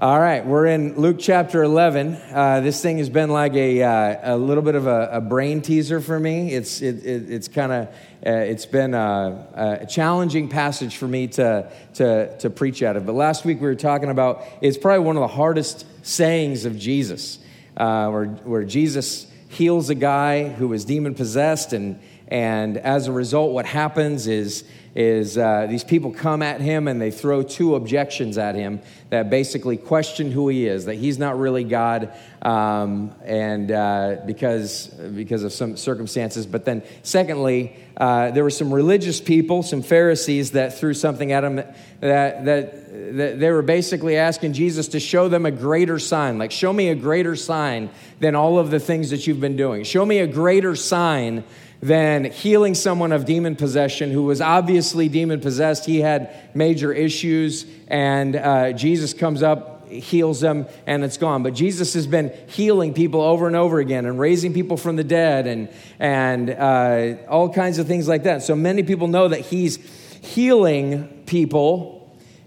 All right, we're in Luke chapter 11. Uh, this thing has been like a, uh, a little bit of a, a, brain teaser for me. It's, it, it, it's kind of, uh, it's been a, a, challenging passage for me to, to, to preach out of. But last week we were talking about, it's probably one of the hardest sayings of Jesus, uh, where, where Jesus heals a guy who was demon possessed and, and as a result, what happens is is uh, these people come at him and they throw two objections at him that basically question who he is, that he's not really God, um, and uh, because because of some circumstances. But then, secondly, uh, there were some religious people, some Pharisees, that threw something at him that, that that they were basically asking Jesus to show them a greater sign, like show me a greater sign than all of the things that you've been doing. Show me a greater sign than healing someone of demon possession who was obviously demon possessed. He had major issues, and uh, Jesus comes up, heals them, and it's gone. But Jesus has been healing people over and over again and raising people from the dead and, and uh, all kinds of things like that. So many people know that he's healing people.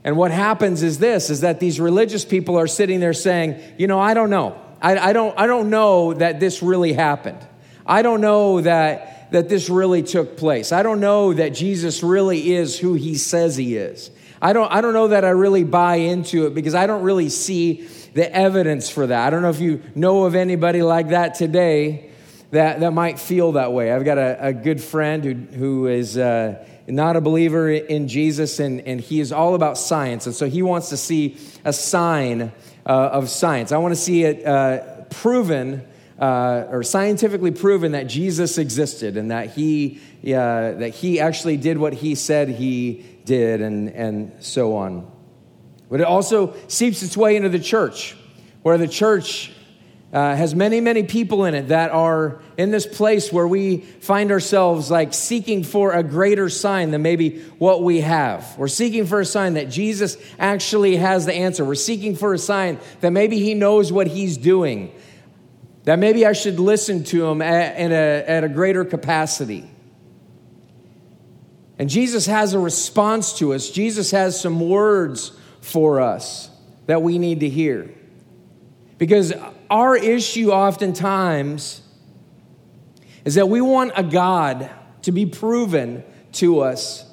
And what happens is this is that these religious people are sitting there saying, you know, I don't know. I, I, don't, I don't know that this really happened. I don't know that that this really took place. I don't know that Jesus really is who he says he is. I don't, I don't know that I really buy into it because I don't really see the evidence for that. I don't know if you know of anybody like that today that, that might feel that way. I've got a, a good friend who, who is uh, not a believer in Jesus, and, and he is all about science. And so he wants to see a sign uh, of science. I want to see it uh, proven uh, or scientifically proven that Jesus existed and that he, uh, that he actually did what he said he did and, and so on. But it also seeps its way into the church, where the church uh, has many, many people in it that are in this place where we find ourselves like seeking for a greater sign than maybe what we have. We're seeking for a sign that Jesus actually has the answer. We're seeking for a sign that maybe he knows what he's doing that maybe I should listen to him at, at, a, at a greater capacity. And Jesus has a response to us. Jesus has some words for us that we need to hear. Because our issue oftentimes is that we want a God to be proven to us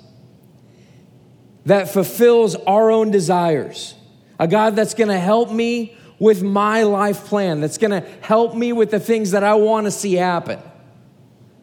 that fulfills our own desires, a God that's going to help me with my life plan that's going to help me with the things that I want to see happen.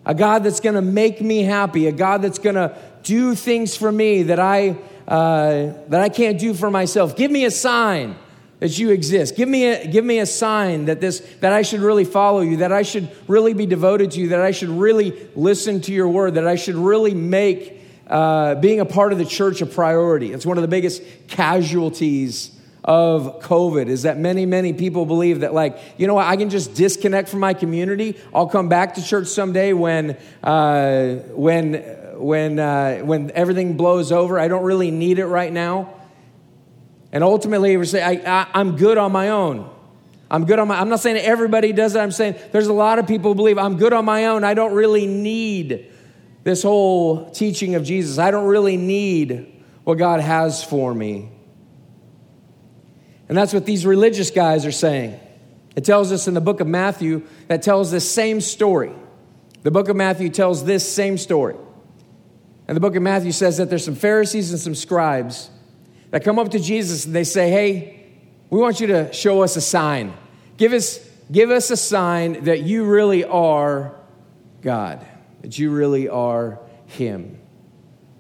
A God that's going to make me happy, a God that's going to do things for me that I uh, that I can't do for myself. Give me a sign that you exist. Give me a, give me a sign that this that I should really follow you, that I should really be devoted to you, that I should really listen to your word, that I should really make uh, being a part of the church a priority. It's one of the biggest casualties of COVID is that many, many people believe that, like, you know what, I can just disconnect from my community. I'll come back to church someday when, uh, when, when, uh, when everything blows over. I don't really need it right now. And ultimately, we say, I, I, I'm good on my own. I'm good on my I'm not saying everybody does it. I'm saying there's a lot of people who believe I'm good on my own. I don't really need this whole teaching of Jesus. I don't really need what God has for me. And that's what these religious guys are saying. It tells us in the book of Matthew that tells this same story. The book of Matthew tells this same story. And the book of Matthew says that there's some Pharisees and some scribes that come up to Jesus and they say, Hey, we want you to show us a sign. Give us, give us a sign that you really are God, that you really are Him.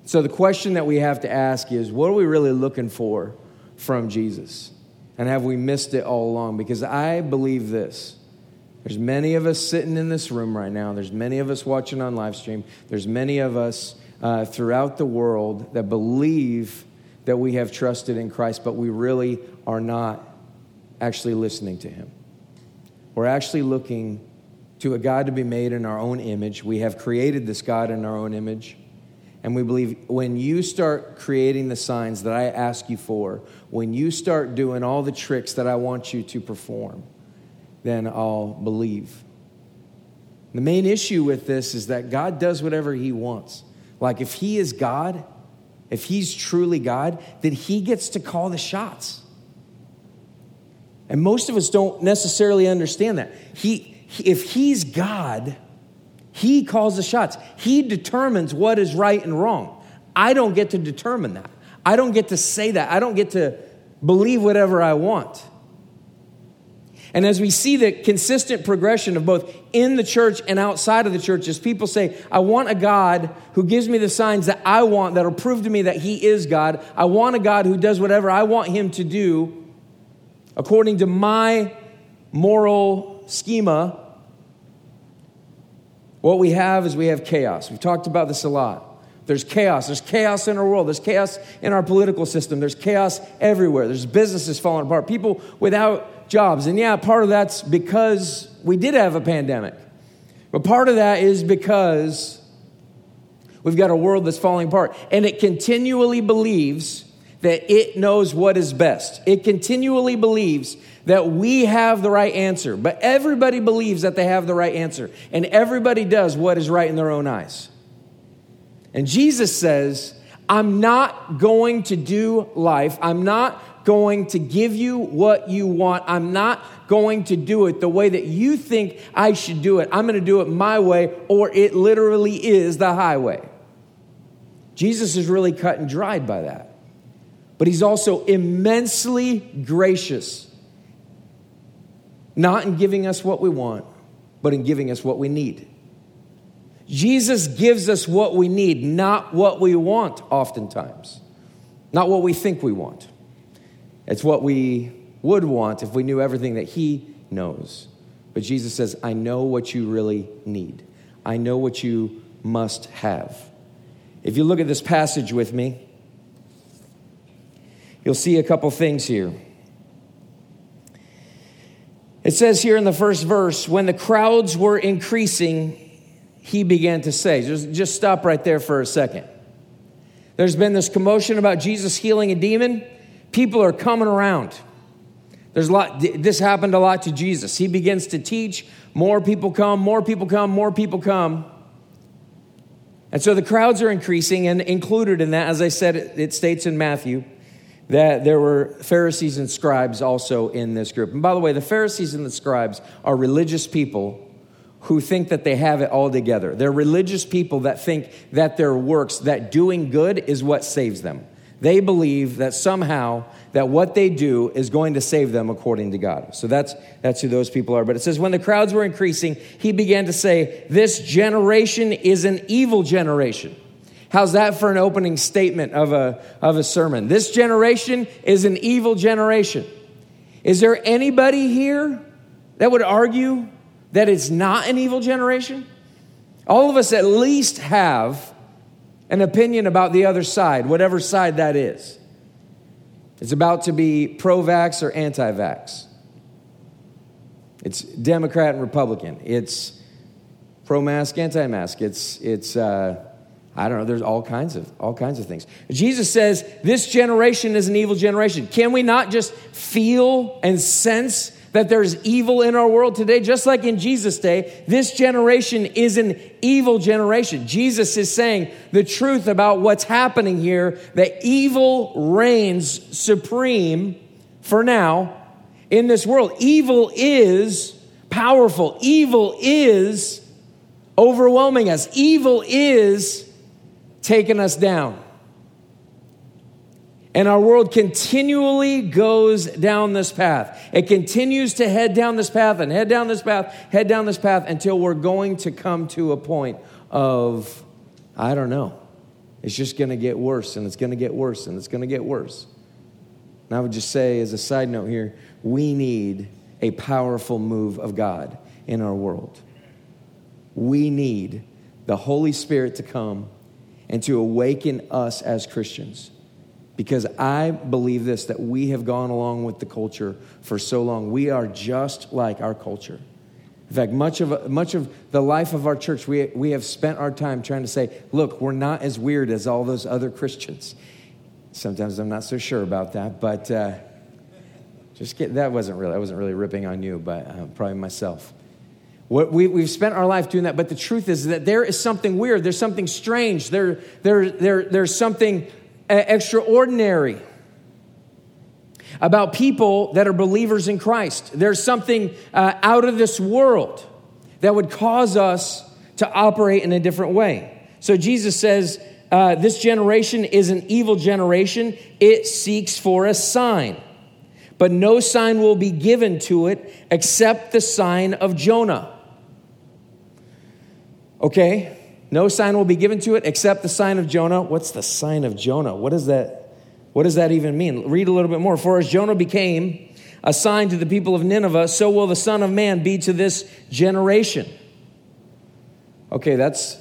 So the question that we have to ask is what are we really looking for from Jesus? And have we missed it all along? Because I believe this. There's many of us sitting in this room right now. There's many of us watching on live stream. There's many of us uh, throughout the world that believe that we have trusted in Christ, but we really are not actually listening to Him. We're actually looking to a God to be made in our own image. We have created this God in our own image. And we believe when you start creating the signs that I ask you for, when you start doing all the tricks that I want you to perform, then I'll believe. The main issue with this is that God does whatever He wants. Like if He is God, if He's truly God, then He gets to call the shots. And most of us don't necessarily understand that. He, if he's God, he calls the shots. He determines what is right and wrong. I don't get to determine that. I don't get to say that. I don't get to believe whatever I want. And as we see the consistent progression of both in the church and outside of the church, as people say, I want a God who gives me the signs that I want that'll prove to me that He is God. I want a God who does whatever I want Him to do according to my moral schema. What we have is we have chaos. We've talked about this a lot. There's chaos. There's chaos in our world. There's chaos in our political system. There's chaos everywhere. There's businesses falling apart. People without jobs. And yeah, part of that's because we did have a pandemic. But part of that is because we've got a world that's falling apart. And it continually believes that it knows what is best. It continually believes that we have the right answer. But everybody believes that they have the right answer. And everybody does what is right in their own eyes. And Jesus says, I'm not going to do life. I'm not going to give you what you want. I'm not going to do it the way that you think I should do it. I'm going to do it my way, or it literally is the highway. Jesus is really cut and dried by that. But he's also immensely gracious, not in giving us what we want, but in giving us what we need. Jesus gives us what we need, not what we want, oftentimes, not what we think we want. It's what we would want if we knew everything that He knows. But Jesus says, I know what you really need, I know what you must have. If you look at this passage with me, you'll see a couple things here. It says here in the first verse, when the crowds were increasing, he began to say. Just, just stop right there for a second. There's been this commotion about Jesus healing a demon. People are coming around. There's a lot, this happened a lot to Jesus. He begins to teach, more people come, more people come, more people come. And so the crowds are increasing, and included in that, as I said, it states in Matthew that there were Pharisees and scribes also in this group. And by the way, the Pharisees and the scribes are religious people who think that they have it all together. They're religious people that think that their works, that doing good is what saves them. They believe that somehow that what they do is going to save them according to God. So that's that's who those people are. But it says when the crowds were increasing, he began to say, "This generation is an evil generation." How's that for an opening statement of a of a sermon? This generation is an evil generation. Is there anybody here that would argue that it's not an evil generation? All of us at least have an opinion about the other side, whatever side that is. It's about to be pro vax or anti vax. It's Democrat and Republican. It's pro mask, anti mask. It's, it's uh, I don't know, there's all kinds of all kinds of things. Jesus says this generation is an evil generation. Can we not just feel and sense that there's evil in our world today, just like in Jesus' day, this generation is an evil generation. Jesus is saying the truth about what's happening here that evil reigns supreme for now in this world. Evil is powerful, evil is overwhelming us, evil is taking us down. And our world continually goes down this path. It continues to head down this path and head down this path, head down this path until we're going to come to a point of, I don't know, it's just going to get worse and it's going to get worse and it's going to get worse. And I would just say, as a side note here, we need a powerful move of God in our world. We need the Holy Spirit to come and to awaken us as Christians because I believe this that we have gone along with the culture for so long. We are just like our culture. In fact, much of, much of the life of our church, we, we have spent our time trying to say, look, we're not as weird as all those other Christians. Sometimes I'm not so sure about that, but uh, just get, that wasn't really, I wasn't really ripping on you, but uh, probably myself. We, we've spent our life doing that, but the truth is that there is something weird. There's something strange. There, there, there, there's something extraordinary about people that are believers in Christ. There's something uh, out of this world that would cause us to operate in a different way. So Jesus says, uh, This generation is an evil generation, it seeks for a sign. But no sign will be given to it except the sign of Jonah. Okay? No sign will be given to it except the sign of Jonah. What's the sign of Jonah? What does that what does that even mean? Read a little bit more. For as Jonah became a sign to the people of Nineveh, so will the Son of Man be to this generation. Okay, that's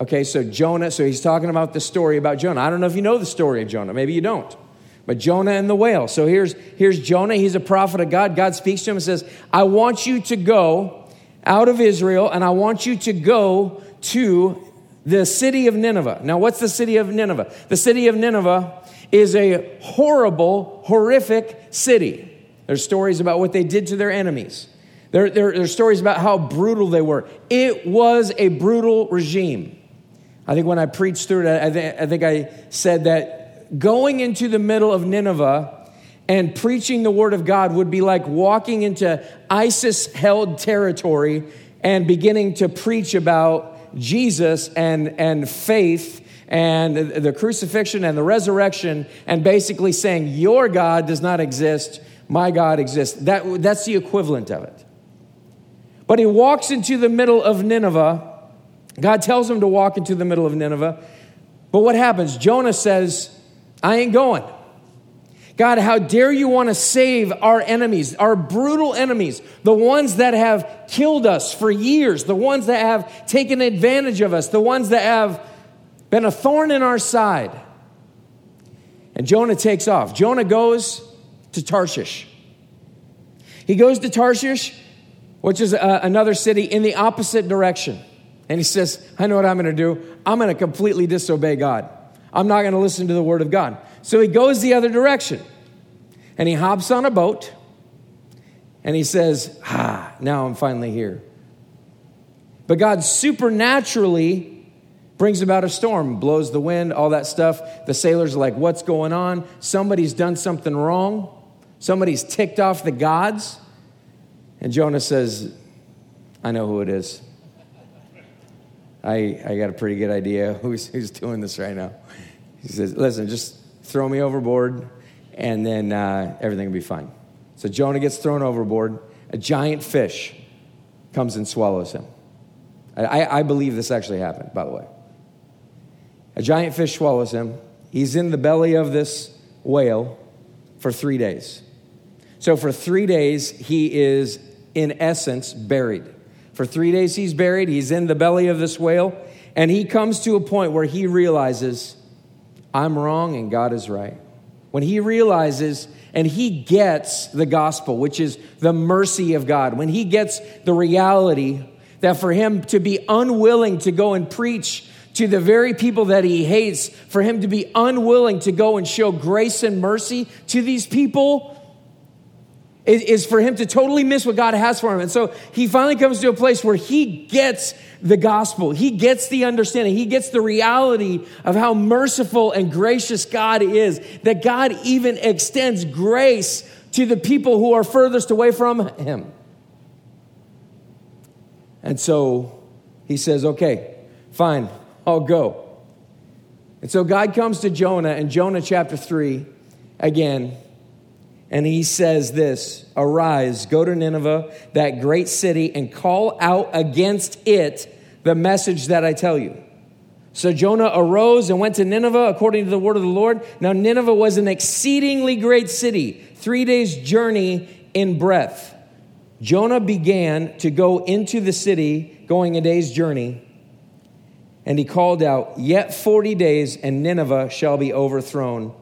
okay. So Jonah, so he's talking about the story about Jonah. I don't know if you know the story of Jonah. Maybe you don't. But Jonah and the whale. So here's, here's Jonah. He's a prophet of God. God speaks to him and says, I want you to go out of Israel and I want you to go to the city of Nineveh. Now, what's the city of Nineveh? The city of Nineveh is a horrible, horrific city. There's stories about what they did to their enemies. There, there, stories about how brutal they were. It was a brutal regime. I think when I preached through it, I, th- I think I said that going into the middle of Nineveh and preaching the word of God would be like walking into ISIS held territory and beginning to preach about Jesus and, and faith and the crucifixion and the resurrection and basically saying, Your God does not exist, my God exists. That, that's the equivalent of it. But he walks into the middle of Nineveh. God tells him to walk into the middle of Nineveh. But what happens? Jonah says, I ain't going. God, how dare you want to save our enemies, our brutal enemies, the ones that have killed us for years, the ones that have taken advantage of us, the ones that have been a thorn in our side. And Jonah takes off. Jonah goes to Tarshish. He goes to Tarshish, which is a, uh, another city in the opposite direction. And he says, I know what I'm going to do. I'm going to completely disobey God. I'm not going to listen to the word of God. So he goes the other direction. And he hops on a boat. And he says, Ah, now I'm finally here. But God supernaturally brings about a storm, blows the wind, all that stuff. The sailors are like, What's going on? Somebody's done something wrong. Somebody's ticked off the gods. And Jonah says, I know who it is. I, I got a pretty good idea who's, who's doing this right now. He says, Listen, just throw me overboard, and then uh, everything will be fine. So Jonah gets thrown overboard. A giant fish comes and swallows him. I, I believe this actually happened, by the way. A giant fish swallows him. He's in the belly of this whale for three days. So, for three days, he is, in essence, buried. For three days, he's buried. He's in the belly of this whale. And he comes to a point where he realizes, I'm wrong and God is right. When he realizes and he gets the gospel, which is the mercy of God, when he gets the reality that for him to be unwilling to go and preach to the very people that he hates, for him to be unwilling to go and show grace and mercy to these people is, for him to totally miss what God has for him. And so he finally comes to a place where he gets the gospel. He gets the understanding. He gets the reality of how merciful and gracious God is, that God even extends grace to the people who are furthest away from him. And so he says, okay, fine, I'll go. And so God comes to Jonah in Jonah chapter 3 again, and he says this Arise, go to Nineveh, that great city, and call out against it the message that I tell you. So Jonah arose and went to Nineveh according to the word of the Lord. Now, Nineveh was an exceedingly great city, three days' journey in breadth. Jonah began to go into the city, going a day's journey. And he called out, Yet 40 days, and Nineveh shall be overthrown.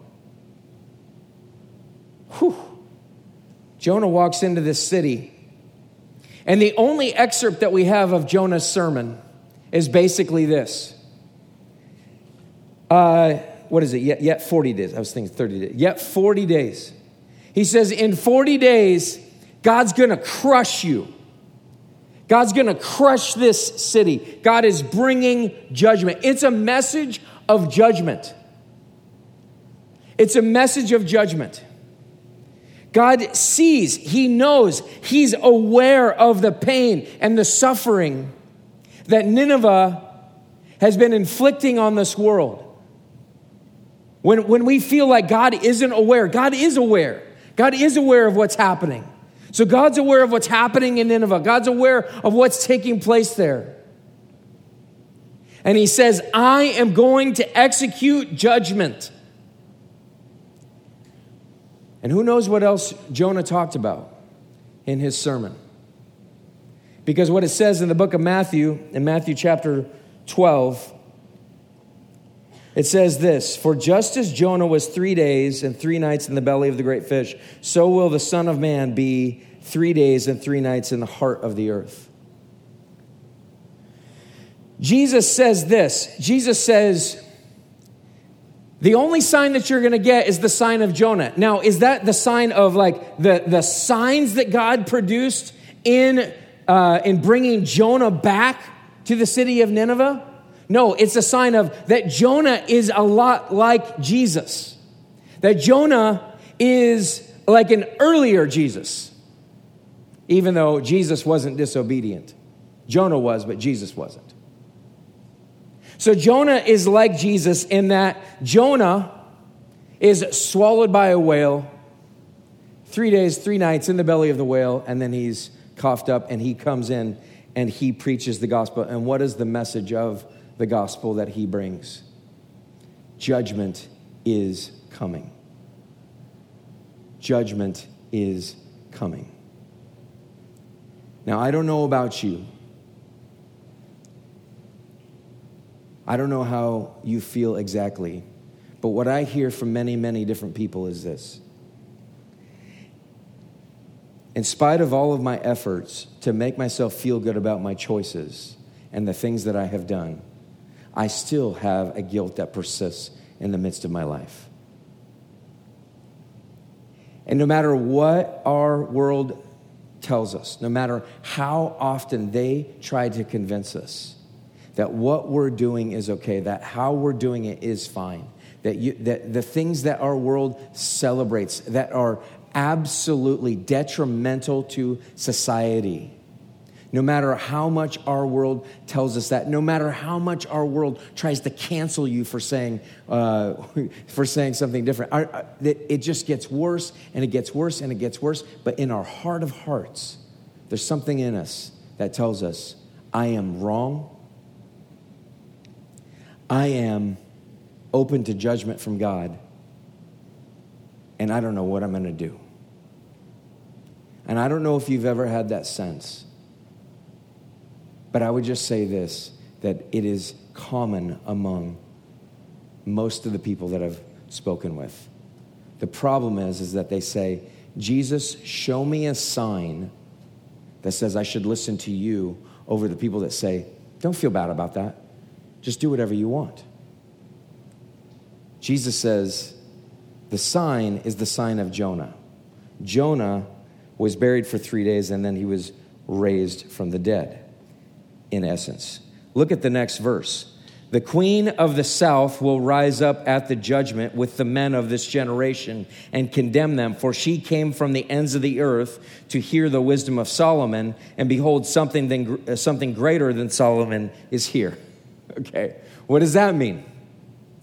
Whew. Jonah walks into this city. And the only excerpt that we have of Jonah's sermon is basically this. Uh, what is it? Yet, yet 40 days. I was thinking 30 days. Yet 40 days. He says, In 40 days, God's gonna crush you. God's going to crush this city. God is bringing judgment. It's a message of judgment. It's a message of judgment. God sees, He knows, He's aware of the pain and the suffering that Nineveh has been inflicting on this world. When, when we feel like God isn't aware, God is aware. God is aware of what's happening. So God's aware of what's happening in Nineveh, God's aware of what's taking place there. And He says, I am going to execute judgment. And who knows what else Jonah talked about in his sermon? Because what it says in the book of Matthew, in Matthew chapter 12, it says this For just as Jonah was three days and three nights in the belly of the great fish, so will the Son of Man be three days and three nights in the heart of the earth. Jesus says this Jesus says, the only sign that you're going to get is the sign of Jonah. Now, is that the sign of like the, the signs that God produced in, uh, in bringing Jonah back to the city of Nineveh? No, it's a sign of that Jonah is a lot like Jesus. That Jonah is like an earlier Jesus, even though Jesus wasn't disobedient. Jonah was, but Jesus wasn't. So Jonah is like Jesus in that Jonah is swallowed by a whale, three days, three nights in the belly of the whale, and then he's coughed up and he comes in and he preaches the gospel. And what is the message of the gospel that he brings? Judgment is coming. Judgment is coming. Now, I don't know about you. I don't know how you feel exactly, but what I hear from many, many different people is this. In spite of all of my efforts to make myself feel good about my choices and the things that I have done, I still have a guilt that persists in the midst of my life. And no matter what our world tells us, no matter how often they try to convince us, that what we're doing is okay, that how we're doing it is fine, that, you, that the things that our world celebrates that are absolutely detrimental to society. No matter how much our world tells us that, no matter how much our world tries to cancel you for saying, uh, for saying something different, it just gets worse and it gets worse and it gets worse. But in our heart of hearts, there's something in us that tells us, I am wrong I am open to judgment from God, and I don't know what I'm going to do. And I don't know if you've ever had that sense, but I would just say this that it is common among most of the people that I've spoken with. The problem is, is that they say, Jesus, show me a sign that says I should listen to you over the people that say, don't feel bad about that. Just do whatever you want. Jesus says, the sign is the sign of Jonah. Jonah was buried for three days and then he was raised from the dead, in essence. Look at the next verse. The queen of the south will rise up at the judgment with the men of this generation and condemn them, for she came from the ends of the earth to hear the wisdom of Solomon, and behold, something, something greater than Solomon is here. Okay, what does that mean?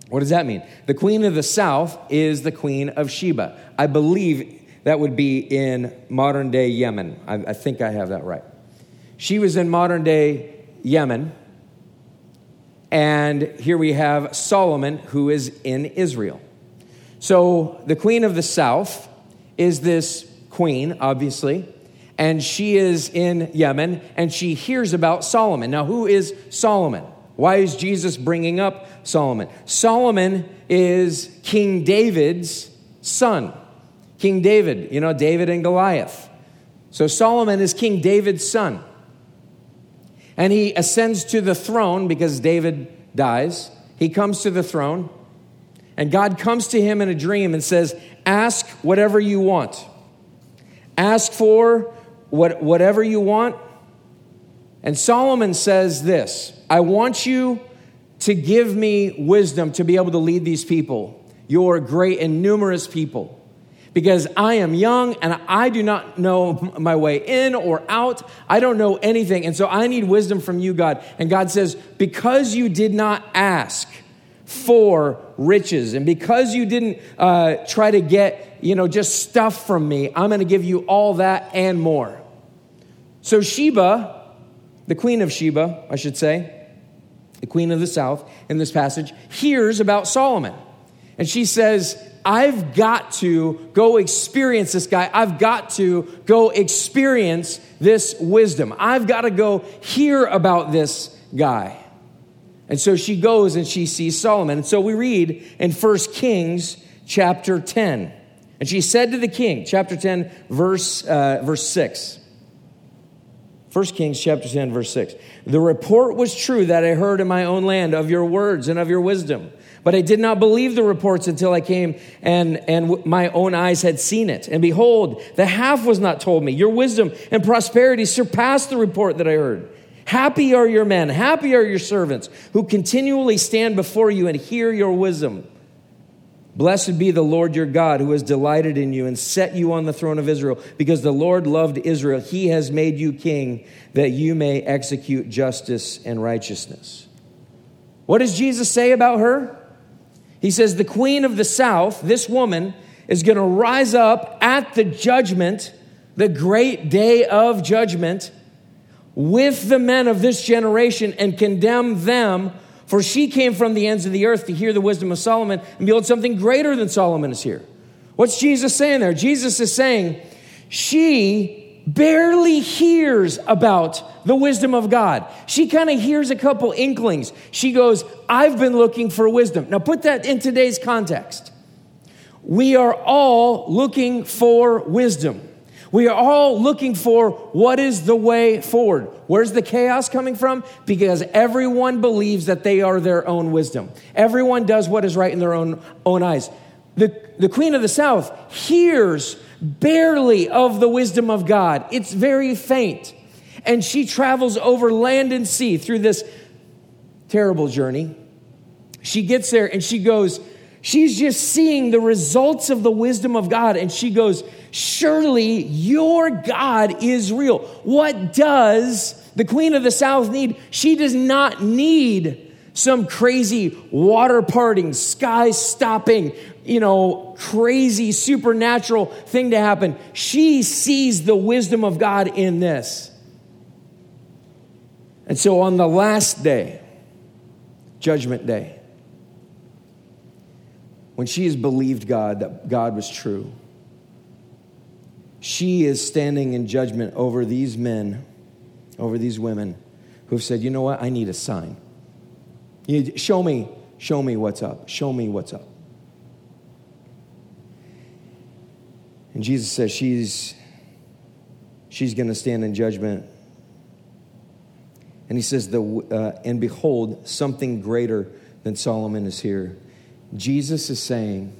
What does that mean? The queen of the south is the queen of Sheba. I believe that would be in modern day Yemen. I, I think I have that right. She was in modern day Yemen. And here we have Solomon, who is in Israel. So the queen of the south is this queen, obviously, and she is in Yemen, and she hears about Solomon. Now, who is Solomon? Why is Jesus bringing up Solomon? Solomon is King David's son. King David, you know, David and Goliath. So Solomon is King David's son. And he ascends to the throne because David dies. He comes to the throne, and God comes to him in a dream and says, Ask whatever you want. Ask for what, whatever you want. And Solomon says this I want you to give me wisdom to be able to lead these people, your great and numerous people, because I am young and I do not know my way in or out. I don't know anything. And so I need wisdom from you, God. And God says, Because you did not ask for riches and because you didn't uh, try to get, you know, just stuff from me, I'm going to give you all that and more. So Sheba, the queen of Sheba, I should say, the queen of the south in this passage, hears about Solomon. And she says, I've got to go experience this guy. I've got to go experience this wisdom. I've got to go hear about this guy. And so she goes and she sees Solomon. And so we read in 1 Kings chapter 10. And she said to the king, chapter 10, verse, uh, verse 6. 1 Kings chapter 10, verse 6. The report was true that I heard in my own land of your words and of your wisdom. But I did not believe the reports until I came and, and my own eyes had seen it. And behold, the half was not told me. Your wisdom and prosperity surpassed the report that I heard. Happy are your men, happy are your servants who continually stand before you and hear your wisdom. Blessed be the Lord your God who has delighted in you and set you on the throne of Israel because the Lord loved Israel. He has made you king that you may execute justice and righteousness. What does Jesus say about her? He says, The queen of the south, this woman, is going to rise up at the judgment, the great day of judgment, with the men of this generation and condemn them. For she came from the ends of the earth to hear the wisdom of Solomon, and behold, something greater than Solomon is here. What's Jesus saying there? Jesus is saying, She barely hears about the wisdom of God. She kind of hears a couple inklings. She goes, I've been looking for wisdom. Now, put that in today's context. We are all looking for wisdom. We are all looking for what is the way forward. Where's the chaos coming from? Because everyone believes that they are their own wisdom. Everyone does what is right in their own, own eyes. The, the Queen of the South hears barely of the wisdom of God. It's very faint. And she travels over land and sea through this terrible journey. She gets there and she goes, she's just seeing the results of the wisdom of God. And she goes, Surely your God is real. What does the Queen of the South need? She does not need some crazy water parting, sky stopping, you know, crazy supernatural thing to happen. She sees the wisdom of God in this. And so on the last day, Judgment Day, when she has believed God, that God was true, she is standing in judgment over these men, over these women who have said, you know what, I need a sign. You show me, show me what's up. Show me what's up. And Jesus says she's, she's going to stand in judgment. And he says, the, uh, and behold, something greater than Solomon is here. Jesus is saying,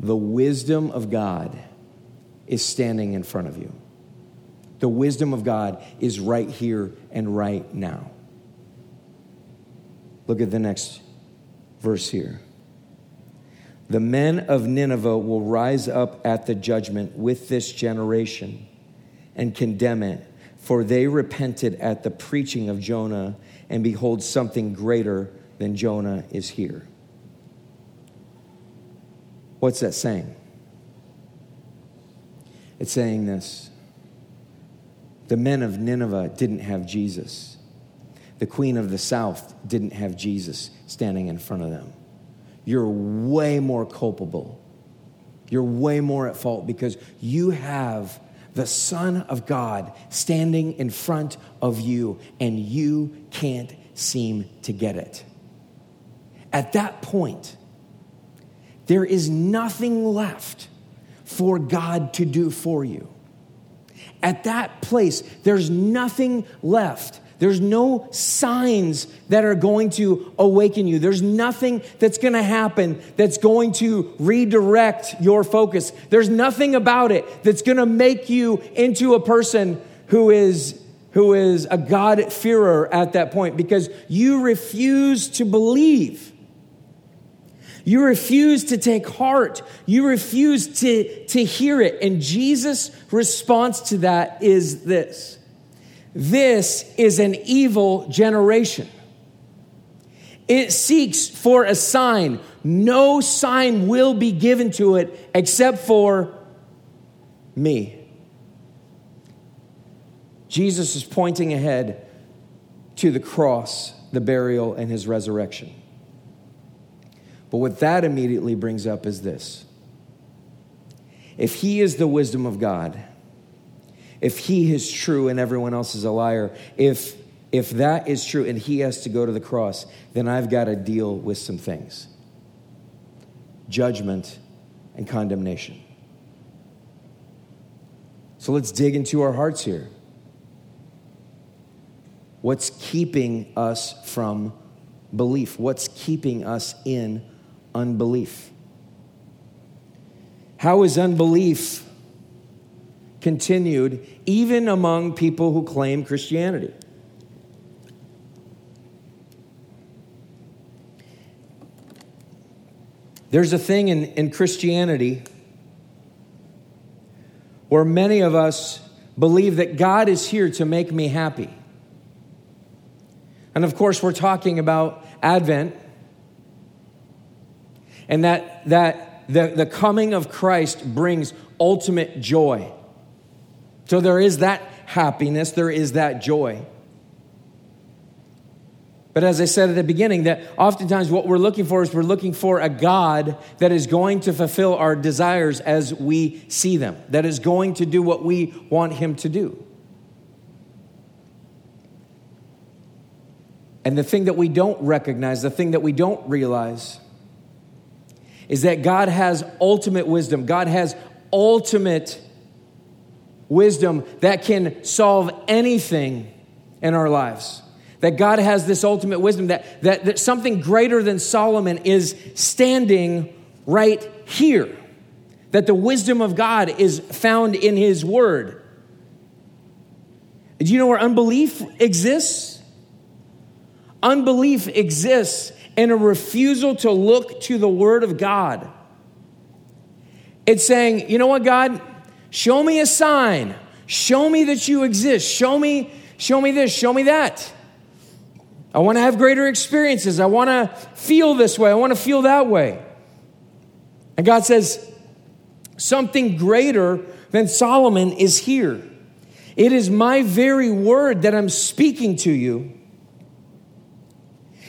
the wisdom of God is standing in front of you. The wisdom of God is right here and right now. Look at the next verse here. The men of Nineveh will rise up at the judgment with this generation and condemn it, for they repented at the preaching of Jonah, and behold, something greater than Jonah is here. What's that saying? It's saying this the men of Nineveh didn't have Jesus, the queen of the south didn't have Jesus standing in front of them you're way more culpable. You're way more at fault because you have the Son of God standing in front of you and you can't seem to get it. At that point, there is nothing left for God to do for you. At that place, there's nothing left there's no signs that are going to awaken you. There's nothing that's going to happen that's going to redirect your focus. There's nothing about it that's going to make you into a person who is who is a God-fearer at that point because you refuse to believe. You refuse to take heart. You refuse to, to hear it. And Jesus' response to that is this This is an evil generation. It seeks for a sign. No sign will be given to it except for me. Jesus is pointing ahead to the cross, the burial, and his resurrection. But what that immediately brings up is this if he is the wisdom of God, if he is true and everyone else is a liar, if, if that is true and he has to go to the cross, then I've got to deal with some things judgment and condemnation. So let's dig into our hearts here. What's keeping us from belief? What's keeping us in unbelief? How is unbelief continued even among people who claim Christianity? There's a thing in, in Christianity where many of us believe that God is here to make me happy. And of course, we're talking about Advent and that, that the, the coming of Christ brings ultimate joy. So there is that happiness, there is that joy. But as I said at the beginning, that oftentimes what we're looking for is we're looking for a God that is going to fulfill our desires as we see them, that is going to do what we want Him to do. And the thing that we don't recognize, the thing that we don't realize, is that God has ultimate wisdom. God has ultimate wisdom that can solve anything in our lives. That God has this ultimate wisdom, that, that, that something greater than Solomon is standing right here. That the wisdom of God is found in His Word. Do you know where unbelief exists? Unbelief exists in a refusal to look to the Word of God. It's saying, you know what, God? Show me a sign. Show me that you exist. Show me, show me this, show me that. I want to have greater experiences. I want to feel this way. I want to feel that way. And God says, something greater than Solomon is here. It is my very word that I'm speaking to you.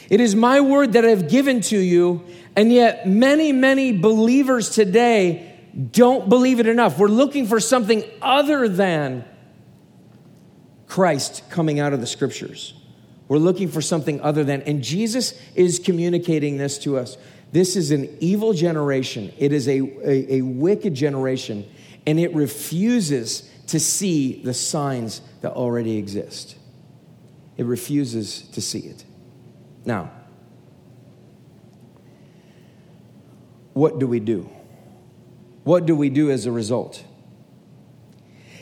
It is my word that I've given to you, and yet many, many believers today don't believe it enough. We're looking for something other than Christ coming out of the scriptures. We're looking for something other than, and Jesus is communicating this to us. This is an evil generation, it is a, a, a wicked generation, and it refuses to see the signs that already exist. It refuses to see it. Now, what do we do? What do we do as a result?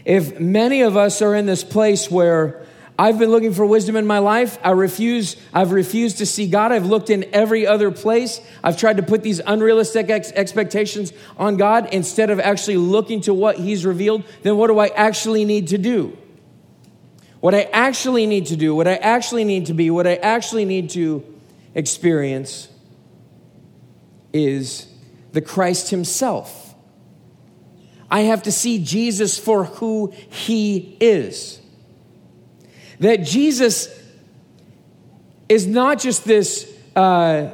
If many of us are in this place where I've been looking for wisdom in my life. I refuse, I've refused to see God. I've looked in every other place. I've tried to put these unrealistic ex- expectations on God instead of actually looking to what He's revealed. Then what do I actually need to do? What I actually need to do, what I actually need to be, what I actually need to experience is the Christ Himself. I have to see Jesus for who He is. That Jesus is not just this uh,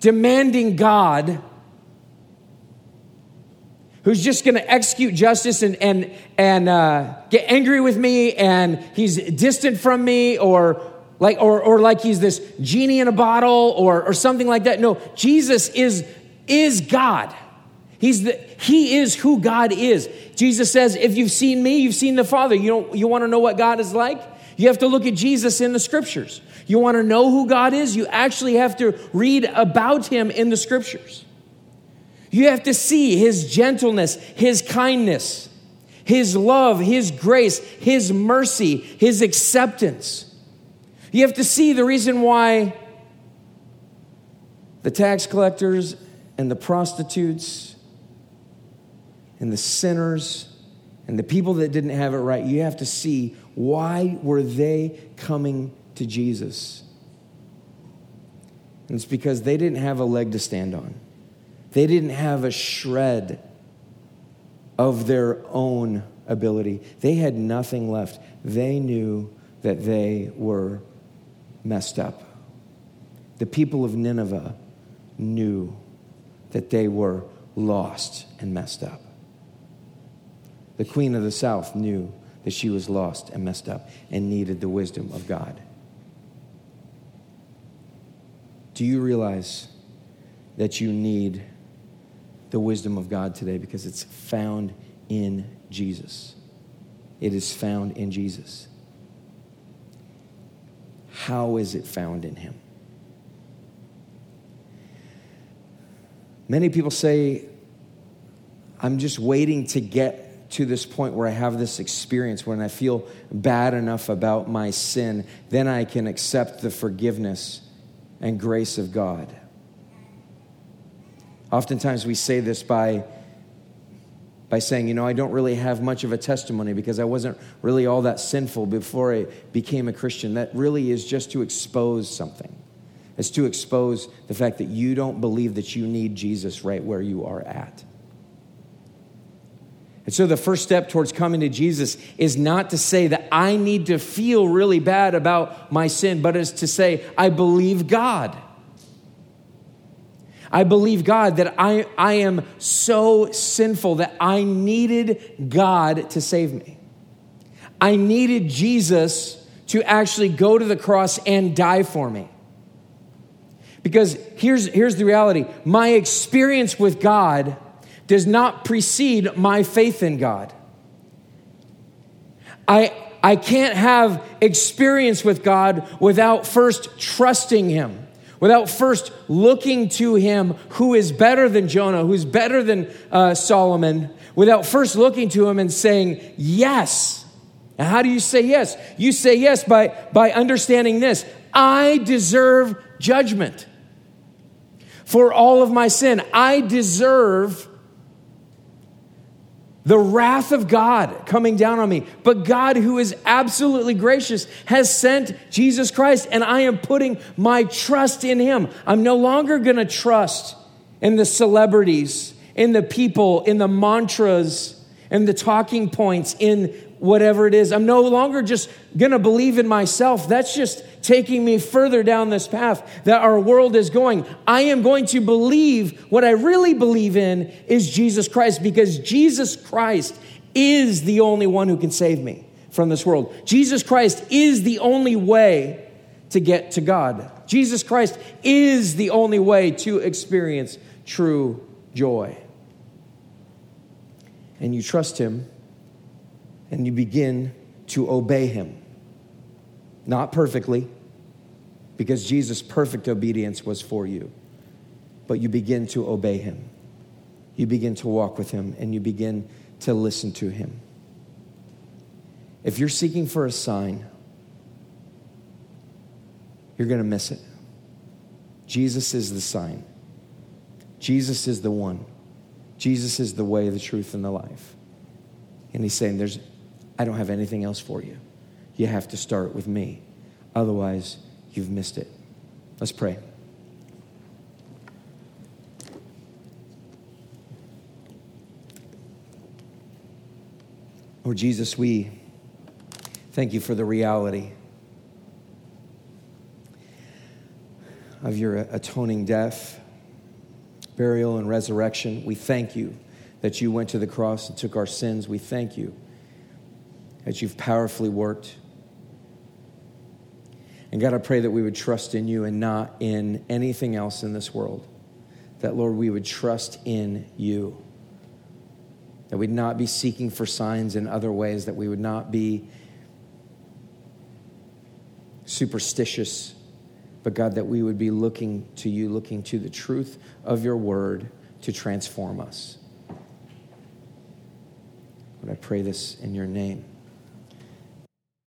demanding God who's just going to execute justice and, and, and uh, get angry with me and he's distant from me or like, or, or like he's this genie in a bottle or, or something like that. No, Jesus is, is God. He's the, he is who God is. Jesus says, if you've seen me, you've seen the Father. You, don't, you want to know what God is like? You have to look at Jesus in the scriptures. You want to know who God is? You actually have to read about him in the scriptures. You have to see his gentleness, his kindness, his love, his grace, his mercy, his acceptance. You have to see the reason why the tax collectors and the prostitutes and the sinners and the people that didn't have it right, you have to see why were they coming to Jesus? And it's because they didn't have a leg to stand on. They didn't have a shred of their own ability. They had nothing left. They knew that they were messed up. The people of Nineveh knew that they were lost and messed up. The queen of the south knew that she was lost and messed up and needed the wisdom of God. Do you realize that you need the wisdom of God today because it's found in Jesus? It is found in Jesus. How is it found in Him? Many people say, I'm just waiting to get to this point where I have this experience when I feel bad enough about my sin, then I can accept the forgiveness and grace of God. Oftentimes we say this by, by saying, you know, I don't really have much of a testimony because I wasn't really all that sinful before I became a Christian. That really is just to expose something. It's to expose the fact that you don't believe that you need Jesus right where you are at. And so the first step towards coming to Jesus is not to say that I need to feel really bad about my sin, but is to say, I believe God. I believe God that I, I am so sinful that I needed God to save me. I needed Jesus to actually go to the cross and die for me. Because here's, here's the reality my experience with God does not precede my faith in God. I, I can't have experience with God without first trusting Him, without first looking to Him who is better than Jonah, who's better than uh, Solomon, without first looking to Him and saying, Yes. And how do you say yes? You say yes by, by understanding this I deserve judgment for all of my sin. I deserve the wrath of God coming down on me. But God, who is absolutely gracious, has sent Jesus Christ, and I am putting my trust in Him. I'm no longer going to trust in the celebrities, in the people, in the mantras, in the talking points, in whatever it is. I'm no longer just going to believe in myself. That's just taking me further down this path that our world is going. I am going to believe what I really believe in is Jesus Christ because Jesus Christ is the only one who can save me from this world. Jesus Christ is the only way to get to God. Jesus Christ is the only way to experience true joy. And you trust Him and you begin to obey him. Not perfectly, because Jesus' perfect obedience was for you, but you begin to obey him. You begin to walk with him and you begin to listen to him. If you're seeking for a sign, you're going to miss it. Jesus is the sign. Jesus is the one. Jesus is the way, the truth, and the life. And he's saying, There's I don't have anything else for you. You have to start with me. Otherwise, you've missed it. Let's pray. Lord Jesus, we thank you for the reality of your atoning death, burial, and resurrection. We thank you that you went to the cross and took our sins. We thank you that you've powerfully worked. And God, I pray that we would trust in you and not in anything else in this world. That, Lord, we would trust in you. That we'd not be seeking for signs in other ways, that we would not be superstitious, but God, that we would be looking to you, looking to the truth of your word to transform us. But I pray this in your name.